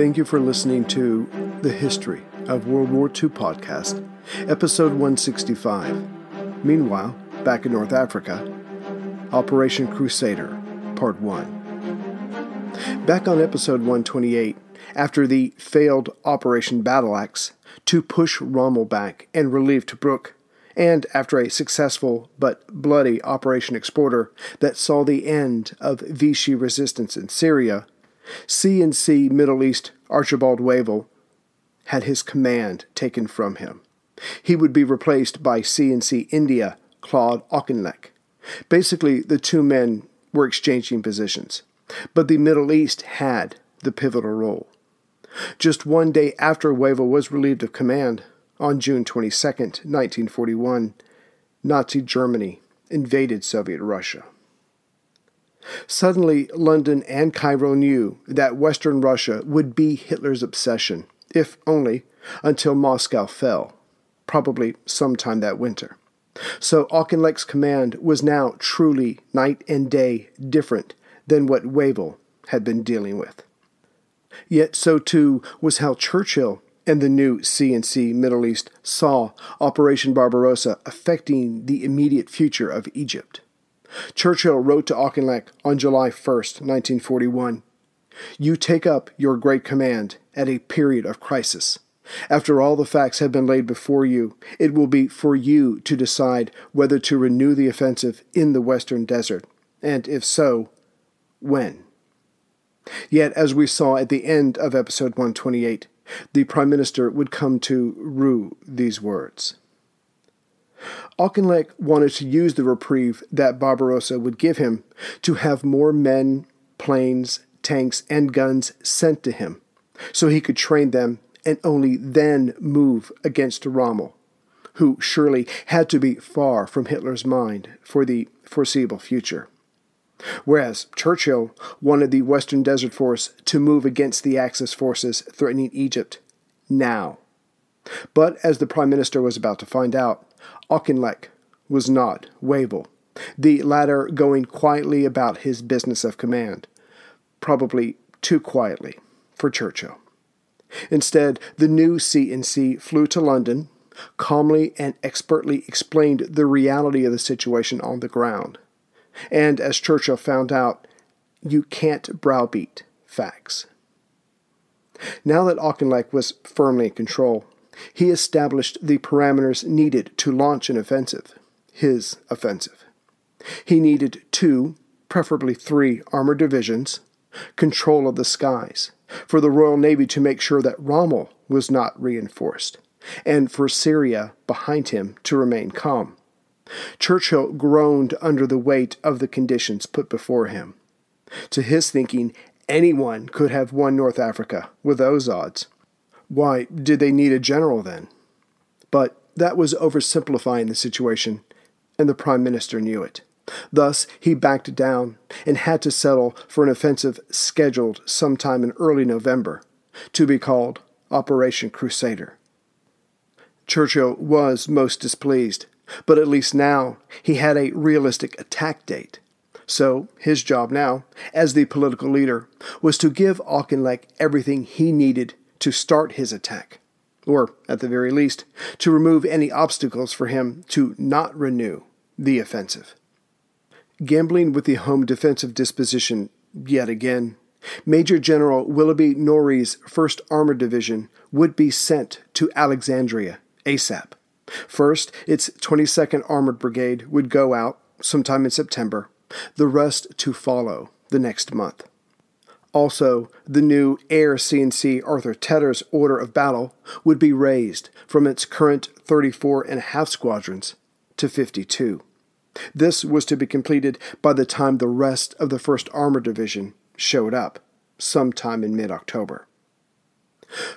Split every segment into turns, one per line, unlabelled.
thank you for listening to the History of World War II podcast, episode 165. Meanwhile, back in North Africa, Operation Crusader, part 1. Back on episode 128, after the failed Operation Battle Axe to push Rommel back and relieve Tobruk, and after a successful but bloody Operation Exporter that saw the end of Vichy resistance in Syria, CNC Middle East Archibald Wavell had his command taken from him. He would be replaced by CNC India Claude Auchinleck. Basically, the two men were exchanging positions, but the Middle East had the pivotal role. Just one day after Wavell was relieved of command, on June 22, 1941, Nazi Germany invaded Soviet Russia. Suddenly, London and Cairo knew that Western Russia would be Hitler's obsession, if only until Moscow fell, probably sometime that winter. So Auchinleck's command was now truly night and day different than what Wavell had been dealing with. Yet so too was how Churchill and the new CNC Middle East saw Operation Barbarossa affecting the immediate future of Egypt. Churchill wrote to Auchinleck on July 1, 1941 You take up your great command at a period of crisis. After all the facts have been laid before you, it will be for you to decide whether to renew the offensive in the western desert, and if so, when. Yet, as we saw at the end of episode 128, the Prime Minister would come to rue these words. Auchinleck wanted to use the reprieve that Barbarossa would give him to have more men, planes, tanks, and guns sent to him, so he could train them and only then move against Rommel, who surely had to be far from Hitler's mind for the foreseeable future. Whereas Churchill wanted the Western Desert Force to move against the Axis forces threatening Egypt now. But as the Prime Minister was about to find out, Auchinleck was not Wavell, the latter going quietly about his business of command, probably too quietly for Churchill. Instead, the new CNC flew to London, calmly and expertly explained the reality of the situation on the ground. And as Churchill found out, you can't browbeat facts. Now that Auchinleck was firmly in control, he established the parameters needed to launch an offensive, his offensive. He needed two, preferably three, armored divisions, control of the skies, for the Royal Navy to make sure that Rommel was not reinforced, and for Syria behind him to remain calm. Churchill groaned under the weight of the conditions put before him. To his thinking, anyone could have won North Africa with those odds. Why did they need a general then? But that was oversimplifying the situation, and the Prime Minister knew it. Thus, he backed down and had to settle for an offensive scheduled sometime in early November, to be called Operation Crusader. Churchill was most displeased, but at least now he had a realistic attack date. So, his job now, as the political leader, was to give Auchinleck everything he needed to start his attack, or, at the very least, to remove any obstacles for him to not renew the offensive. Gambling with the home defensive disposition yet again, Major General Willoughby Norrie's 1st Armored Division would be sent to Alexandria ASAP. First, its 22nd Armored Brigade would go out sometime in September, the rest to follow the next month. Also, the new Air CNC Arthur Tedder's order of battle would be raised from its current 34 and a half squadrons to 52. This was to be completed by the time the rest of the 1st Armored Division showed up, sometime in mid October.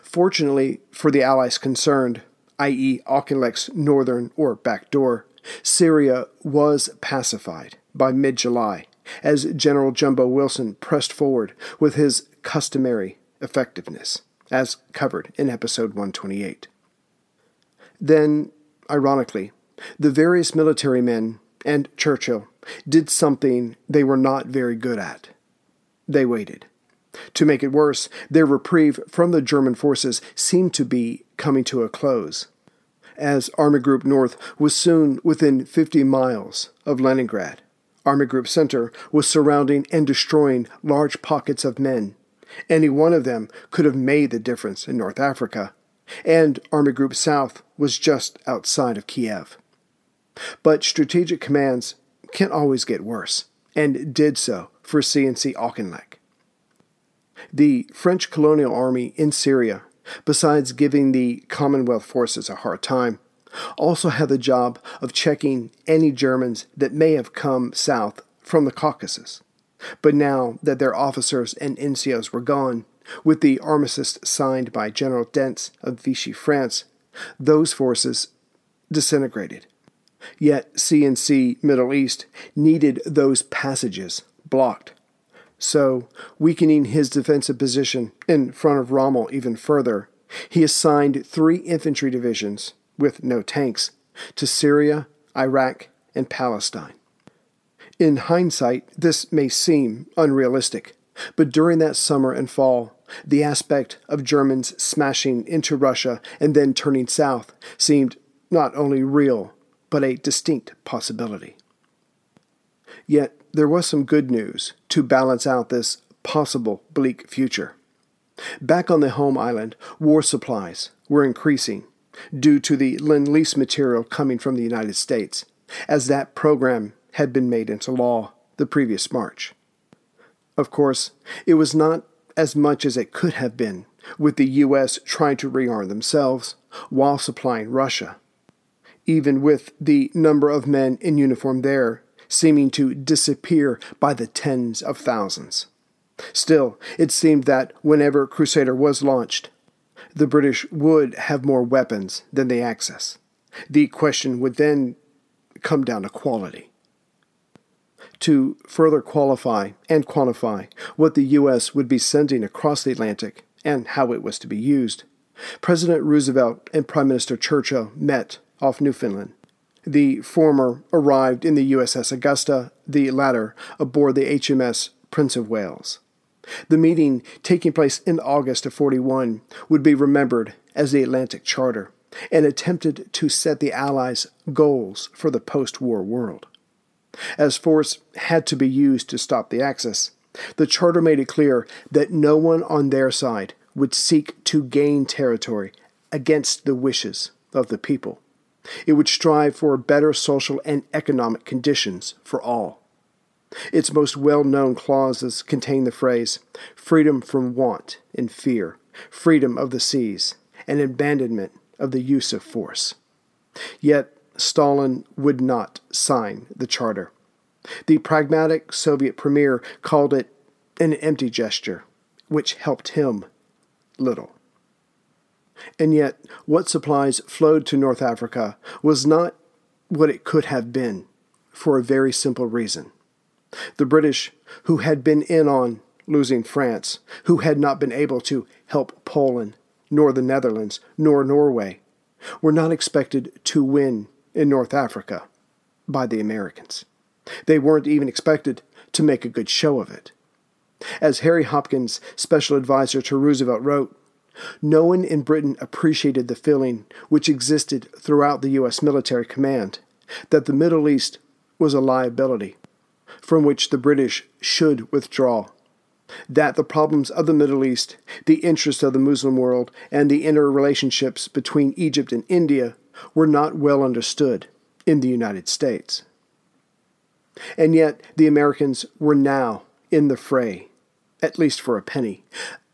Fortunately for the Allies concerned, i.e., Auchinleck's northern or back door, Syria was pacified by mid July as General Jumbo Wilson pressed forward with his customary effectiveness, as covered in episode 128. Then, ironically, the various military men and Churchill did something they were not very good at. They waited. To make it worse, their reprieve from the German forces seemed to be coming to a close, as Army Group North was soon within 50 miles of Leningrad. Army Group Center was surrounding and destroying large pockets of men. Any one of them could have made the difference in North Africa, and Army Group South was just outside of Kiev. But strategic commands can always get worse, and did so for CNC Auchinleck. The French colonial army in Syria, besides giving the Commonwealth forces a hard time, also had the job of checking any Germans that may have come south from the Caucasus. But now that their officers and NCOs were gone, with the armistice signed by General Dentz of Vichy, France, those forces disintegrated. Yet CNC Middle East needed those passages blocked. So, weakening his defensive position in front of Rommel even further, he assigned three infantry divisions, with no tanks, to Syria, Iraq, and Palestine. In hindsight, this may seem unrealistic, but during that summer and fall, the aspect of Germans smashing into Russia and then turning south seemed not only real, but a distinct possibility. Yet there was some good news to balance out this possible bleak future. Back on the home island, war supplies were increasing due to the Lend Lease material coming from the United States, as that program had been made into law the previous March. Of course, it was not as much as it could have been, with the U.S. trying to rearm themselves while supplying Russia even with the number of men in uniform there seeming to disappear by the tens of thousands. Still, it seemed that whenever Crusader was launched, the British would have more weapons than the Axis. The question would then come down to quality. To further qualify and quantify what the U.S. would be sending across the Atlantic and how it was to be used, President Roosevelt and Prime Minister Churchill met off Newfoundland. The former arrived in the USS Augusta, the latter aboard the HMS Prince of Wales. The meeting, taking place in August of 41, would be remembered as the Atlantic Charter and attempted to set the Allies' goals for the post war world. As force had to be used to stop the Axis, the Charter made it clear that no one on their side would seek to gain territory against the wishes of the people. It would strive for better social and economic conditions for all. Its most well known clauses contain the phrase freedom from want and fear, freedom of the seas, and abandonment of the use of force. Yet Stalin would not sign the charter. The pragmatic Soviet premier called it an empty gesture, which helped him little. And yet, what supplies flowed to North Africa was not what it could have been, for a very simple reason. The British, who had been in on losing France, who had not been able to help Poland, nor the Netherlands, nor Norway, were not expected to win in North Africa by the Americans. They weren't even expected to make a good show of it. As Harry Hopkins, special advisor to Roosevelt, wrote, no one in Britain appreciated the feeling which existed throughout the U.S. military command that the Middle East was a liability from which the British should withdraw. That the problems of the Middle East, the interests of the Muslim world, and the interrelationships between Egypt and India were not well understood in the United States. And yet, the Americans were now in the fray at least for a penny.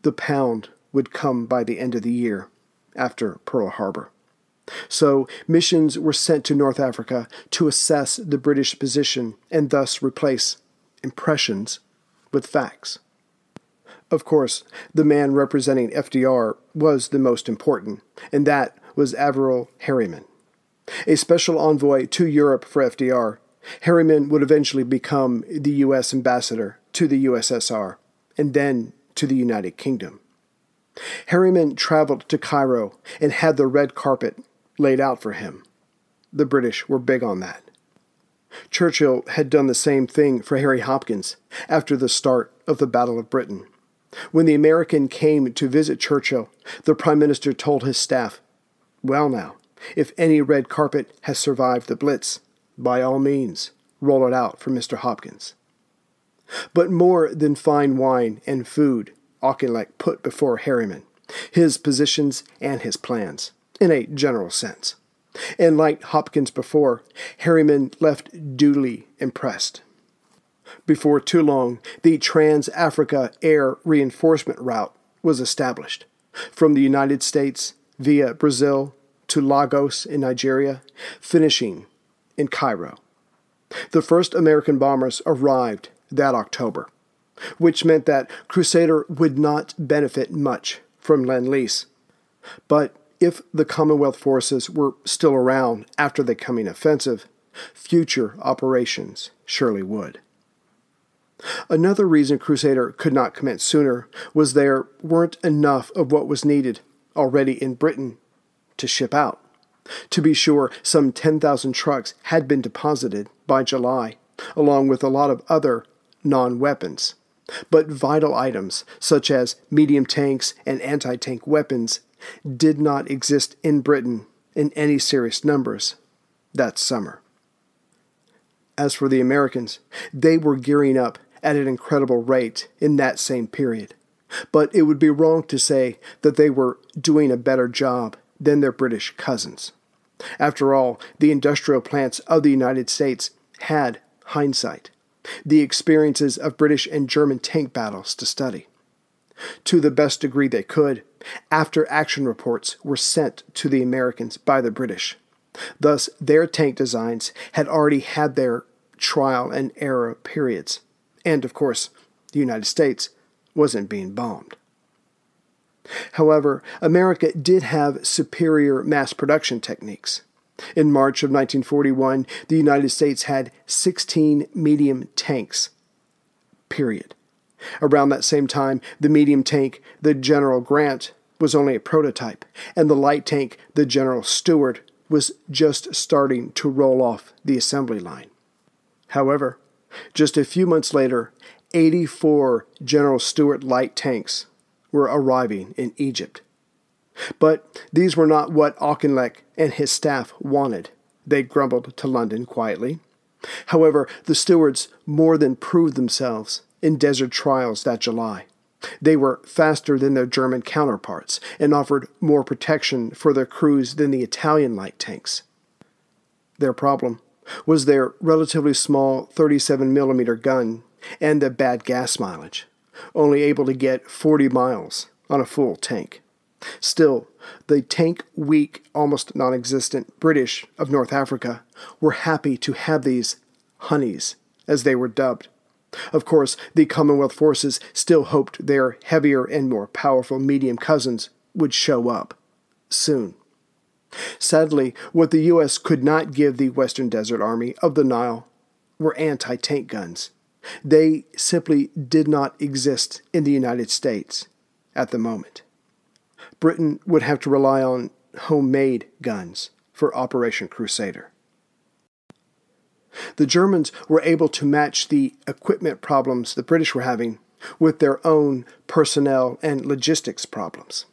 The pound would come by the end of the year, after Pearl Harbor. So missions were sent to North Africa to assess the British position and thus replace impressions with facts. Of course, the man representing FDR was the most important, and that was Averell Harriman. A special envoy to Europe for FDR, Harriman would eventually become the U.S. ambassador to the USSR and then to the United Kingdom. Harriman traveled to Cairo and had the red carpet laid out for him. The British were big on that. Churchill had done the same thing for Harry Hopkins after the start of the Battle of Britain. When the American came to visit Churchill, the Prime Minister told his staff, Well, now, if any red carpet has survived the Blitz, by all means, roll it out for Mr. Hopkins. But more than fine wine and food, Auchinleck put before Harriman, his positions and his plans, in a general sense. And like Hopkins before, Harriman left duly impressed. Before too long, the Trans Africa Air Reinforcement Route was established from the United States via Brazil to Lagos in Nigeria, finishing in Cairo. The first American bombers arrived that October, which meant that Crusader would not benefit much from Lend Lease. But if the Commonwealth forces were still around after the coming offensive, future operations surely would. Another reason Crusader could not commence sooner was there weren't enough of what was needed already in Britain to ship out. To be sure, some 10,000 trucks had been deposited by July, along with a lot of other non weapons. But vital items, such as medium tanks and anti tank weapons, did not exist in Britain in any serious numbers that summer. As for the Americans, they were gearing up at an incredible rate in that same period. But it would be wrong to say that they were doing a better job than their British cousins. After all, the industrial plants of the United States had hindsight, the experiences of British and German tank battles to study. To the best degree they could, after action reports were sent to the Americans by the British. Thus, their tank designs had already had their trial and error periods. And, of course, the United States wasn't being bombed. However, America did have superior mass production techniques. In March of 1941, the United States had 16 medium tanks. Period. Around that same time, the medium tank, the General Grant, was only a prototype, and the light tank, the General Stuart, was just starting to roll off the assembly line. However, just a few months later, 84 General Stuart light tanks were arriving in Egypt. But these were not what Auchinleck and his staff wanted. They grumbled to London quietly. However, the Stuarts more than proved themselves in desert trials that July. They were faster than their German counterparts and offered more protection for their crews than the Italian light tanks. Their problem was their relatively small 37 millimeter gun and the bad gas mileage, only able to get 40 miles on a full tank. Still, the tank weak, almost non existent British of North Africa were happy to have these honeys, as they were dubbed. Of course, the Commonwealth forces still hoped their heavier and more powerful medium cousins would show up soon. Sadly, what the U.S. could not give the Western Desert Army of the Nile were anti tank guns. They simply did not exist in the United States at the moment. Britain would have to rely on homemade guns for Operation Crusader. The Germans were able to match the equipment problems the British were having with their own personnel and logistics problems.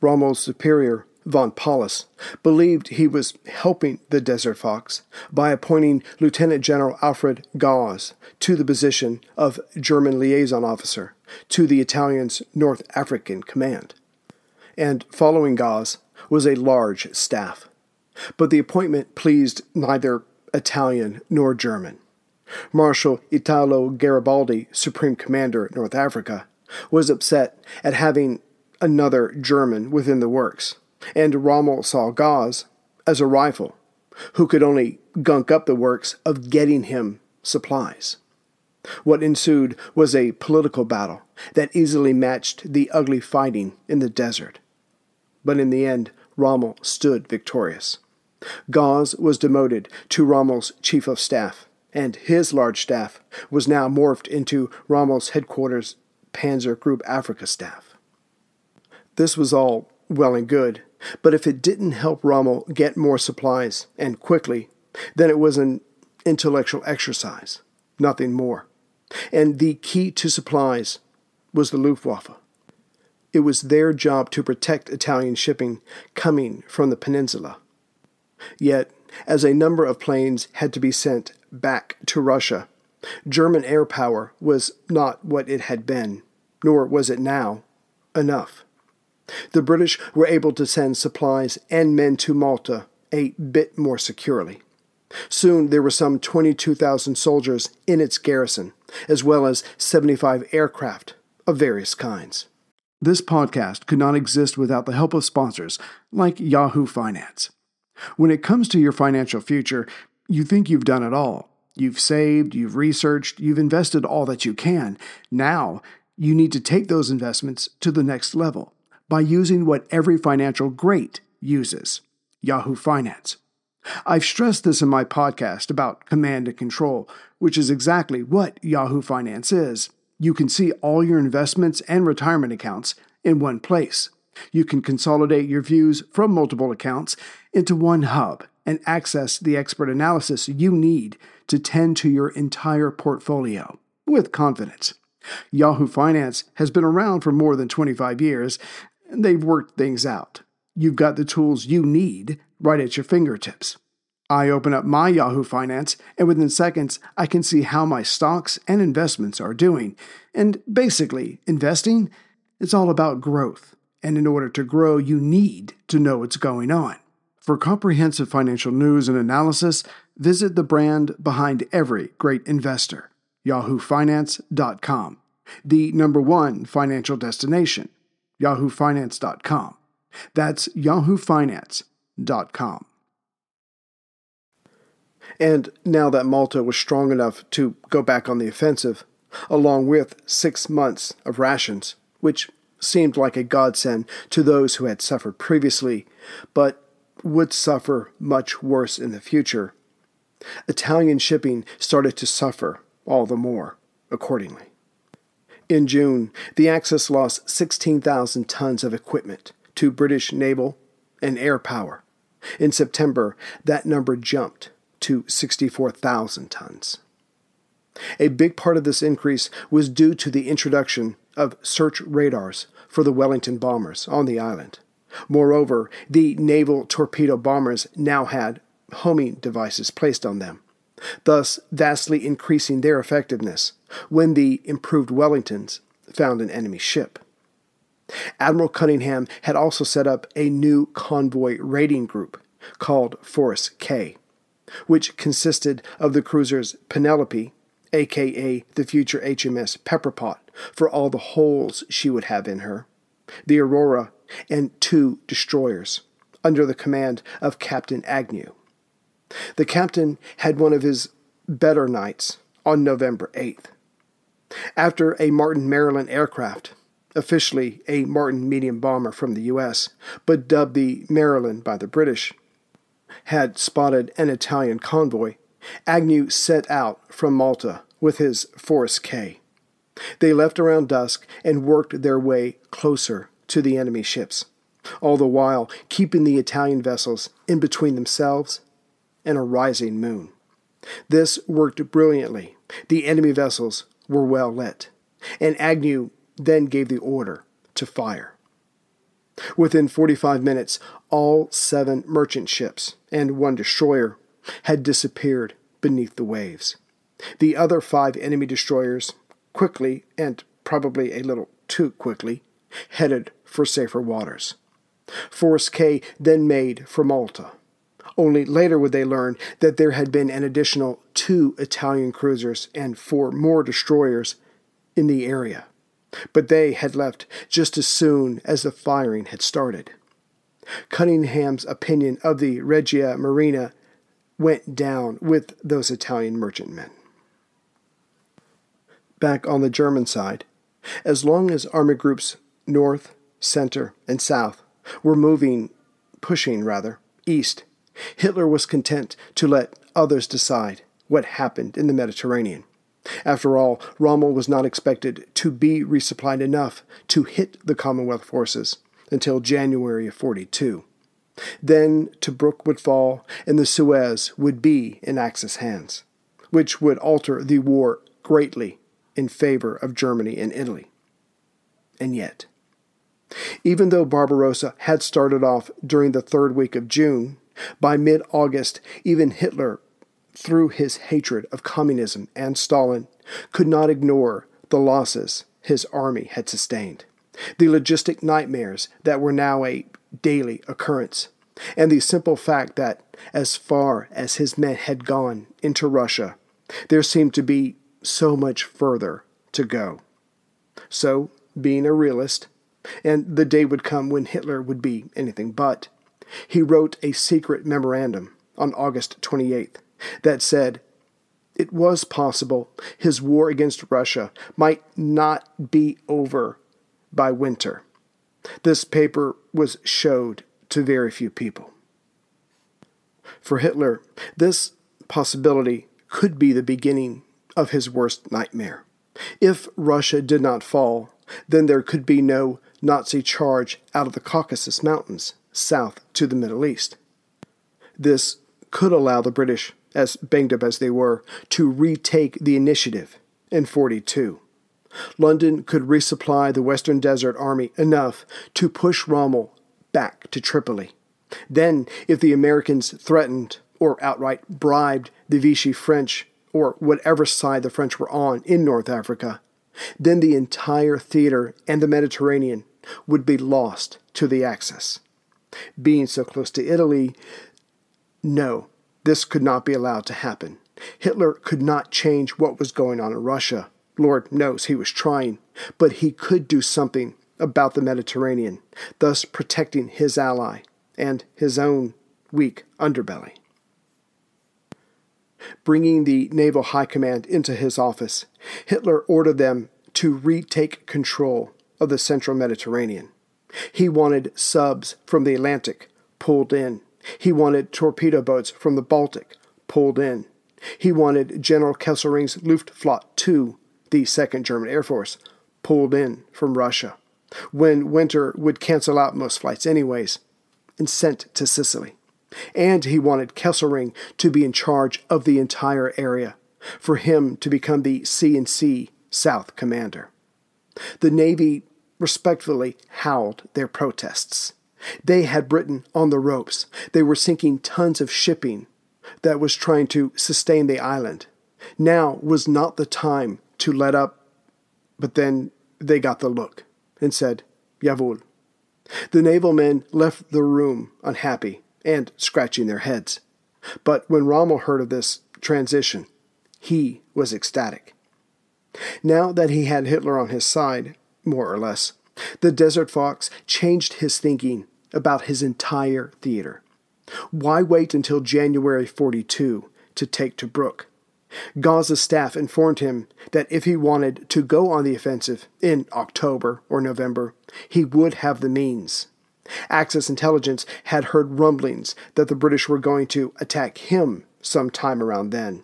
Rommel's superior, von Paulus, believed he was helping the Desert Fox by appointing Lieutenant General Alfred Gause to the position of German liaison officer to the Italian's North African Command. And following Gause was a large staff. But the appointment pleased neither Italian nor German. Marshal Italo Gariboldi, Supreme Commander, North Africa, was upset at having another German within the works, and Rommel saw Gause as a rival who could only gunk up the works of getting him supplies. What ensued was a political battle that easily matched the ugly fighting in the desert. But in the end, Rommel stood victorious. Gause was demoted to Rommel's chief of staff, and his large staff was now morphed into Rommel's headquarters Panzer Group Africa staff. This was all well and good, but if it didn't help Rommel get more supplies, and quickly, then it was an intellectual exercise, nothing more. And the key to supplies was the Luftwaffe. It was their job to protect Italian shipping coming from the peninsula. Yet, as a number of planes had to be sent back to Russia, German air power was not what it had been, nor was it now, enough. The British were able to send supplies and men to Malta a bit more securely. Soon there were some 22,000 soldiers in its garrison, as well as 75 aircraft of various kinds. This podcast could not exist without the help of sponsors like Yahoo Finance. When it comes to your financial future, you think you've done it all. You've saved, you've researched, you've invested all that you can. Now, you need to take those investments to the next level by using what every financial great uses Yahoo Finance. I've stressed this in my podcast about command and control, which is exactly what Yahoo Finance is. You can see all your investments and retirement accounts in one place. You can consolidate your views from multiple accounts into one hub and access the expert analysis you need to tend to your entire portfolio with confidence. Yahoo Finance has been around for more than 25 years, and they've worked things out. You've got the tools you need right at your fingertips. I open up my Yahoo Finance, and within seconds, I can see how my stocks and investments are doing. And basically, investing, it's all about growth. And in order to grow, you need to know what's going on. For comprehensive financial news and analysis, visit the brand behind every great investor, yahoofinance.com, the number one financial destination, yahoofinance.com. That's yahoofinance.com. And now that Malta was strong enough to go back on the offensive, along with six months of rations, which seemed like a godsend to those who had suffered previously, but would suffer much worse in the future, Italian shipping started to suffer all the more accordingly. In June, the Axis lost 16,000 tons of equipment to British naval and air power. In September, that number jumped to 64,000 tons. A big part of this increase was due to the introduction of search radars for the Wellington bombers on the island. Moreover, the naval torpedo bombers now had homing devices placed on them, thus vastly increasing their effectiveness when the improved Wellingtons found an enemy ship. Admiral Cunningham had also set up a new convoy raiding group called Force K, which consisted of the cruisers Penelope, aka the future HMS Pepperpot, for all the holes she would have in her, the Aurora, and two destroyers, under the command of Captain Agnew. The captain had one of his better nights on November 8th. After a Martin Maryland aircraft, officially a Martin medium bomber from the U.S., but dubbed the Maryland by the British, had spotted an Italian convoy, Agnew set out from Malta with his Force K. They left around dusk and worked their way closer to the enemy ships, all the while keeping the Italian vessels in between themselves and a rising moon. This worked brilliantly. The enemy vessels were well lit, and Agnew then gave the order to fire. Within 45 minutes, all seven merchant ships and one destroyer had disappeared beneath the waves. The other five enemy destroyers quickly, and probably a little too quickly, headed for safer waters. Force K then made for Malta. Only later would they learn that there had been an additional two Italian cruisers and four more destroyers in the area, but they had left just as soon as the firing had started. Cunningham's opinion of the Regia Marina went down with those Italian merchantmen. Back on the German side, as long as army groups north, center, and south were moving, pushing rather, east, Hitler was content to let others decide what happened in the Mediterranean. After all, Rommel was not expected to be resupplied enough to hit the Commonwealth forces until January of 42. Then Tobruk would fall, and the Suez would be in Axis hands, which would alter the war greatly in favor of Germany and Italy. And yet, even though Barbarossa had started off during the third week of June, by mid August, even Hitler, through his hatred of communism and Stalin, could not ignore the losses his army had sustained, the logistic nightmares that were now a daily occurrence, and the simple fact that, as far as his men had gone into Russia, there seemed to be so much further to go. So, being a realist, and the day would come when Hitler would be anything but, he wrote a secret memorandum on August 28th that said it was possible his war against Russia might not be over by winter. This paper was showed to very few people. For Hitler, this possibility could be the beginning of his worst nightmare. If Russia did not fall, then there could be no Nazi charge out of the Caucasus Mountains south to the Middle East. This could allow the British, as banged up as they were, to retake the initiative in 42. London could resupply the Western Desert Army enough to push Rommel back to Tripoli. Then, if the Americans threatened or outright bribed the Vichy French or whatever side the French were on in North Africa, then the entire theater and the Mediterranean would be lost to the Axis. Being so close to Italy, no, this could not be allowed to happen. Hitler could not change what was going on in Russia. Lord knows he was trying, but he could do something about the Mediterranean, thus protecting his ally and his own weak underbelly. Bringing the Naval High Command into his office, Hitler ordered them to retake control of the central Mediterranean. He wanted subs from the Atlantic pulled in. He wanted torpedo boats from the Baltic pulled in. He wanted General Kesselring's Luftflotte II, the Second German Air Force, pulled in from Russia, when winter would cancel out most flights anyways, and sent to Sicily. And he wanted Kesselring to be in charge of the entire area, for him to become the C&C South Commander. The Navy respectfully howled their protests. They had Britain on the ropes. They were sinking tons of shipping that was trying to sustain the island. Now was not the time to let up, but then they got the look and said, Jawohl. The naval men left the room unhappy and scratching their heads. But when Rommel heard of this transition, he was ecstatic. Now that he had Hitler on his side, more or less, the Desert Fox changed his thinking about his entire theater. Why wait until January 42 to take Tobruk? Gause's staff informed him that if he wanted to go on the offensive in October or November, he would have the means. Axis intelligence had heard rumblings that the British were going to attack him sometime around then.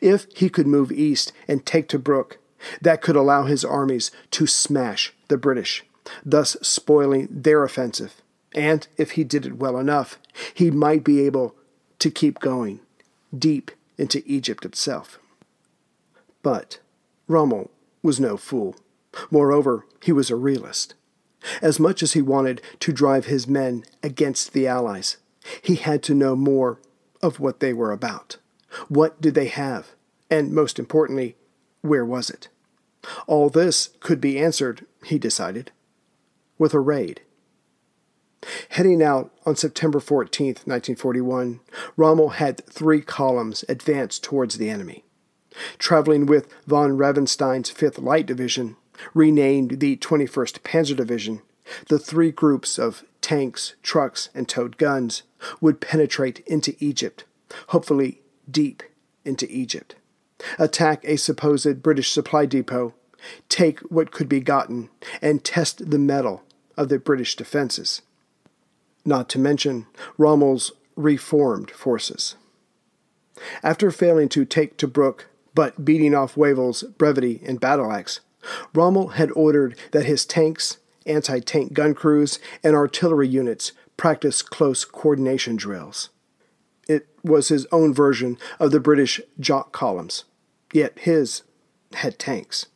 If he could move east and take Tobruk, that could allow his armies to smash the British, thus spoiling their offensive. And if he did it well enough, he might be able to keep going deep into Egypt itself. But Rommel was no fool. Moreover, he was a realist. As much as he wanted to drive his men against the Allies, he had to know more of what they were about. What did they have? And most importantly, where was it? All this could be answered, he decided, with a raid. Heading out on September 14, 1941, Rommel had three columns advance towards the enemy. Traveling with von Ravenstein's 5th Light Division, renamed the 21st Panzer Division, the three groups of tanks, trucks, and towed guns would penetrate into Egypt, hopefully deep into Egypt, attack a supposed British supply depot, take what could be gotten, and test the mettle of the British defenses. Not to mention Rommel's reformed forces. After failing to take Tobruk, but beating off Wavell's brevity and battle axe, Rommel had ordered that his tanks, anti tank gun crews, and artillery units practice close coordination drills. It was his own version of the British Jock columns, yet his had tanks.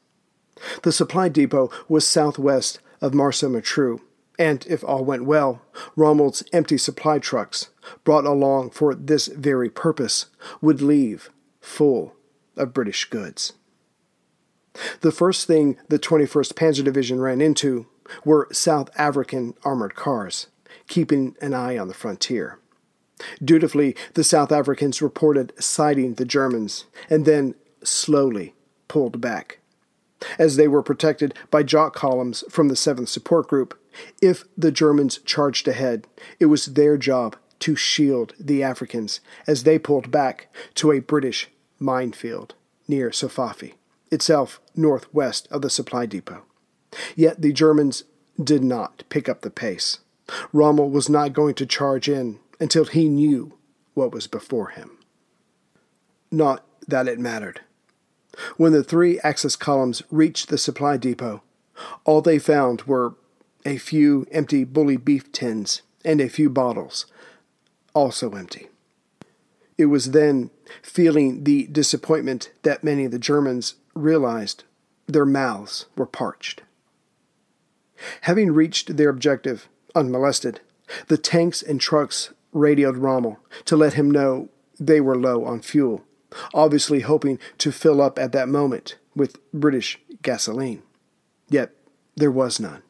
The supply depot was southwest of Marsa Matruh, and if all went well, Rommel's empty supply trucks, brought along for this very purpose, would leave full of British goods. The first thing the 21st Panzer Division ran into were South African armored cars, keeping an eye on the frontier. Dutifully, the South Africans reported sighting the Germans and then slowly pulled back. As they were protected by jock columns from the 7th Support Group, if the Germans charged ahead, it was their job to shield the Africans as they pulled back to a British minefield near Sofafi, itself northwest of the supply depot. Yet the Germans did not pick up the pace. Rommel was not going to charge in until he knew what was before him. Not that it mattered. When the three Axis columns reached the supply depot, all they found were a few empty bully beef tins, and a few bottles, also empty. It was then, feeling the disappointment that many of the Germans realized their mouths were parched. Having reached their objective unmolested, the tanks and trucks radioed Rommel to let him know they were low on fuel, obviously hoping to fill up at that moment with British gasoline. Yet there was none.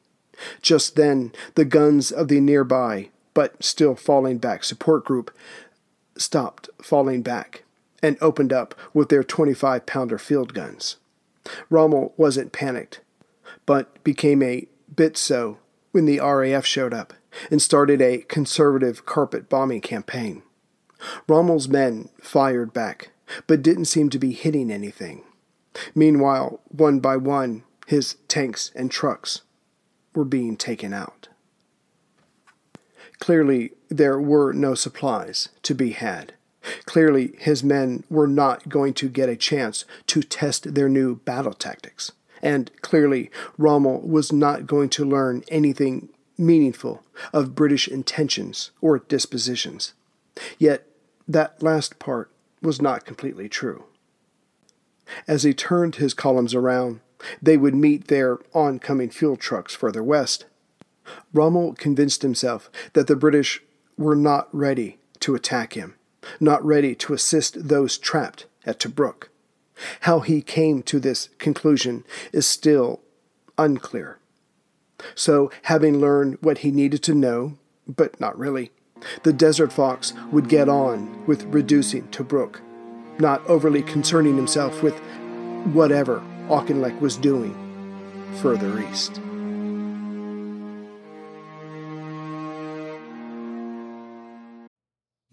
Just then, the guns of the nearby, but still falling back support group stopped falling back and opened up with their 25 pounder field guns. Rommel wasn't panicked, but became a bit so when the RAF showed up and started a conservative carpet bombing campaign. Rommel's men fired back, but didn't seem to be hitting anything. Meanwhile, one by one, his tanks and trucks were being taken out. Clearly, there were no supplies to be had. Clearly, his men were not going to get a chance to test their new battle tactics. And clearly, Rommel was not going to learn anything meaningful of British intentions or dispositions. Yet, that last part was not completely true. As he turned his columns around, they would meet their oncoming fuel trucks further west. Rommel convinced himself that the British were not ready to attack him, not ready to assist those trapped at Tobruk. How he came to this conclusion is still unclear. So, having learned what he needed to know, but not really, the Desert Fox would get on with reducing Tobruk, not overly concerning himself with whatever Auchinleck was doing further east.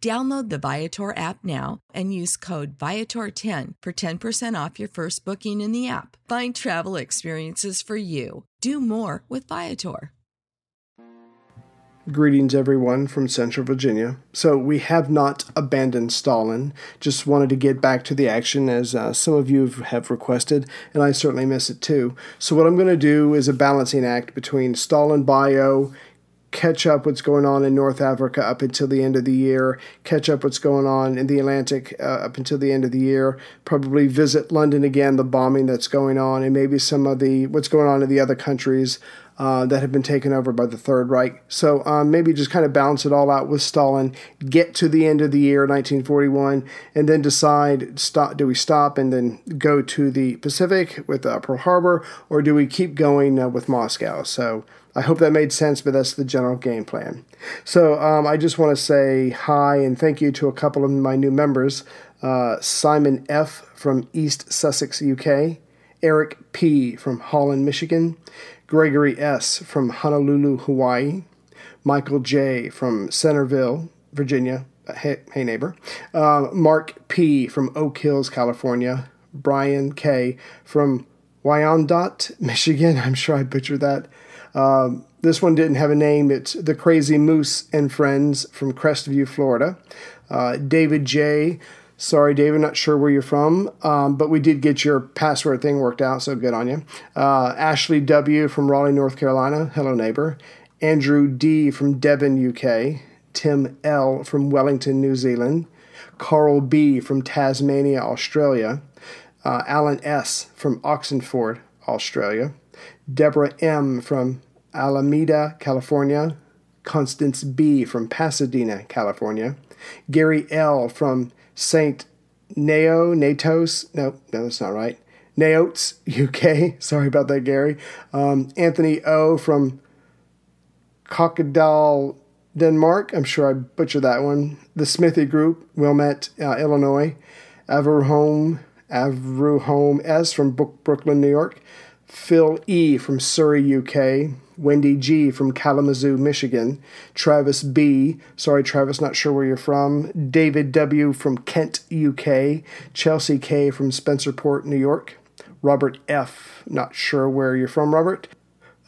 Download the Viator app now and use code Viator10 for 10% off your first booking in the app. Find travel experiences for you. Do more with Viator.
Greetings, everyone from Central Virginia. So, we have not abandoned Stalin, just wanted to get back to the action as uh, some of you have requested, and I certainly miss it too. So, what I'm going to do is a balancing act between Stalin bio catch up what's going on in North Africa up until the end of the year, catch up what's going on in the Atlantic uh, up until the end of the year, probably visit London again, the bombing that's going on, and maybe some of the what's going on in the other countries uh, that have been taken over by the Third Reich. So um, maybe just kind of balance it all out with Stalin, get to the end of the year 1941, and then decide stop. Do we stop and then go to the Pacific with uh, Pearl Harbor, or do we keep going uh, with Moscow? So. I hope that made sense, but that's the general game plan. So um, I just want to say hi and thank you to a couple of my new members uh, Simon F. from East Sussex, UK, Eric P. from Holland, Michigan, Gregory S. from Honolulu, Hawaii, Michael J. from Centerville, Virginia. Uh, hey, hey neighbor. Uh, Mark P. from Oak Hills, California. Brian K. from Wyandotte, Michigan. I'm sure I butchered that. Um, this one didn't have a name. It's The Crazy Moose and Friends from Crestview, Florida. Uh, David J. Sorry, David, not sure where you're from, um, but we did get your password thing worked out, so good on you. Uh, Ashley W. from Raleigh, North Carolina. Hello, neighbor. Andrew D. from Devon, UK. Tim L. from Wellington, New Zealand. Carl B. from Tasmania, Australia. Uh, Alan S. from Oxenford, Australia. Deborah M. from Alameda, California, Constance B. from Pasadena, California, Gary L. from St. Nao, Natos, no, no, that's not right, Naotes, UK, sorry about that, Gary, um, Anthony O. from Cockadal, Denmark, I'm sure I butchered that one, the Smithy Group, Wilmette, uh, Illinois, Averuhome, Averuhome S. from Brooklyn, New York, Phil E. from Surrey, UK, Wendy G. from Kalamazoo, Michigan, Travis B. Sorry, Travis, not sure where you're from, David W. from Kent, UK, Chelsea K. from Spencerport, New York, Robert F. Not sure where you're from, Robert,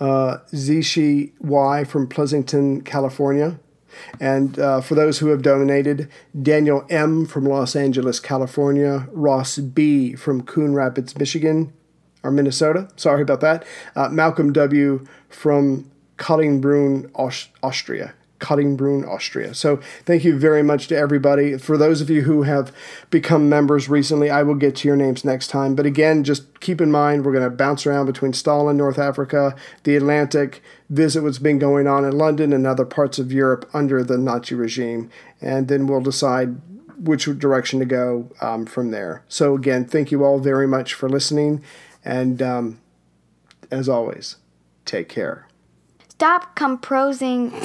uh, Zishi Y. from Pleasanton, California. And uh, for those who have donated, Daniel M. from Los Angeles, California, Ross B. from Coon Rapids, Michigan, or Minnesota. Sorry about that. Uh, Malcolm W. from Cuttingbrunn, Austria. Cuttingbrunn, Austria. So thank you very much to everybody. For those of you who have become members recently, I will get to your names next time. But again, just keep in mind we're going to bounce around between Stalin, North Africa, the Atlantic, visit what's been going on in London and other parts of Europe under the Nazi regime, and then we'll decide which direction to go um, from there. So again, thank you all very much for listening and um, as always, take care.
Stop composing.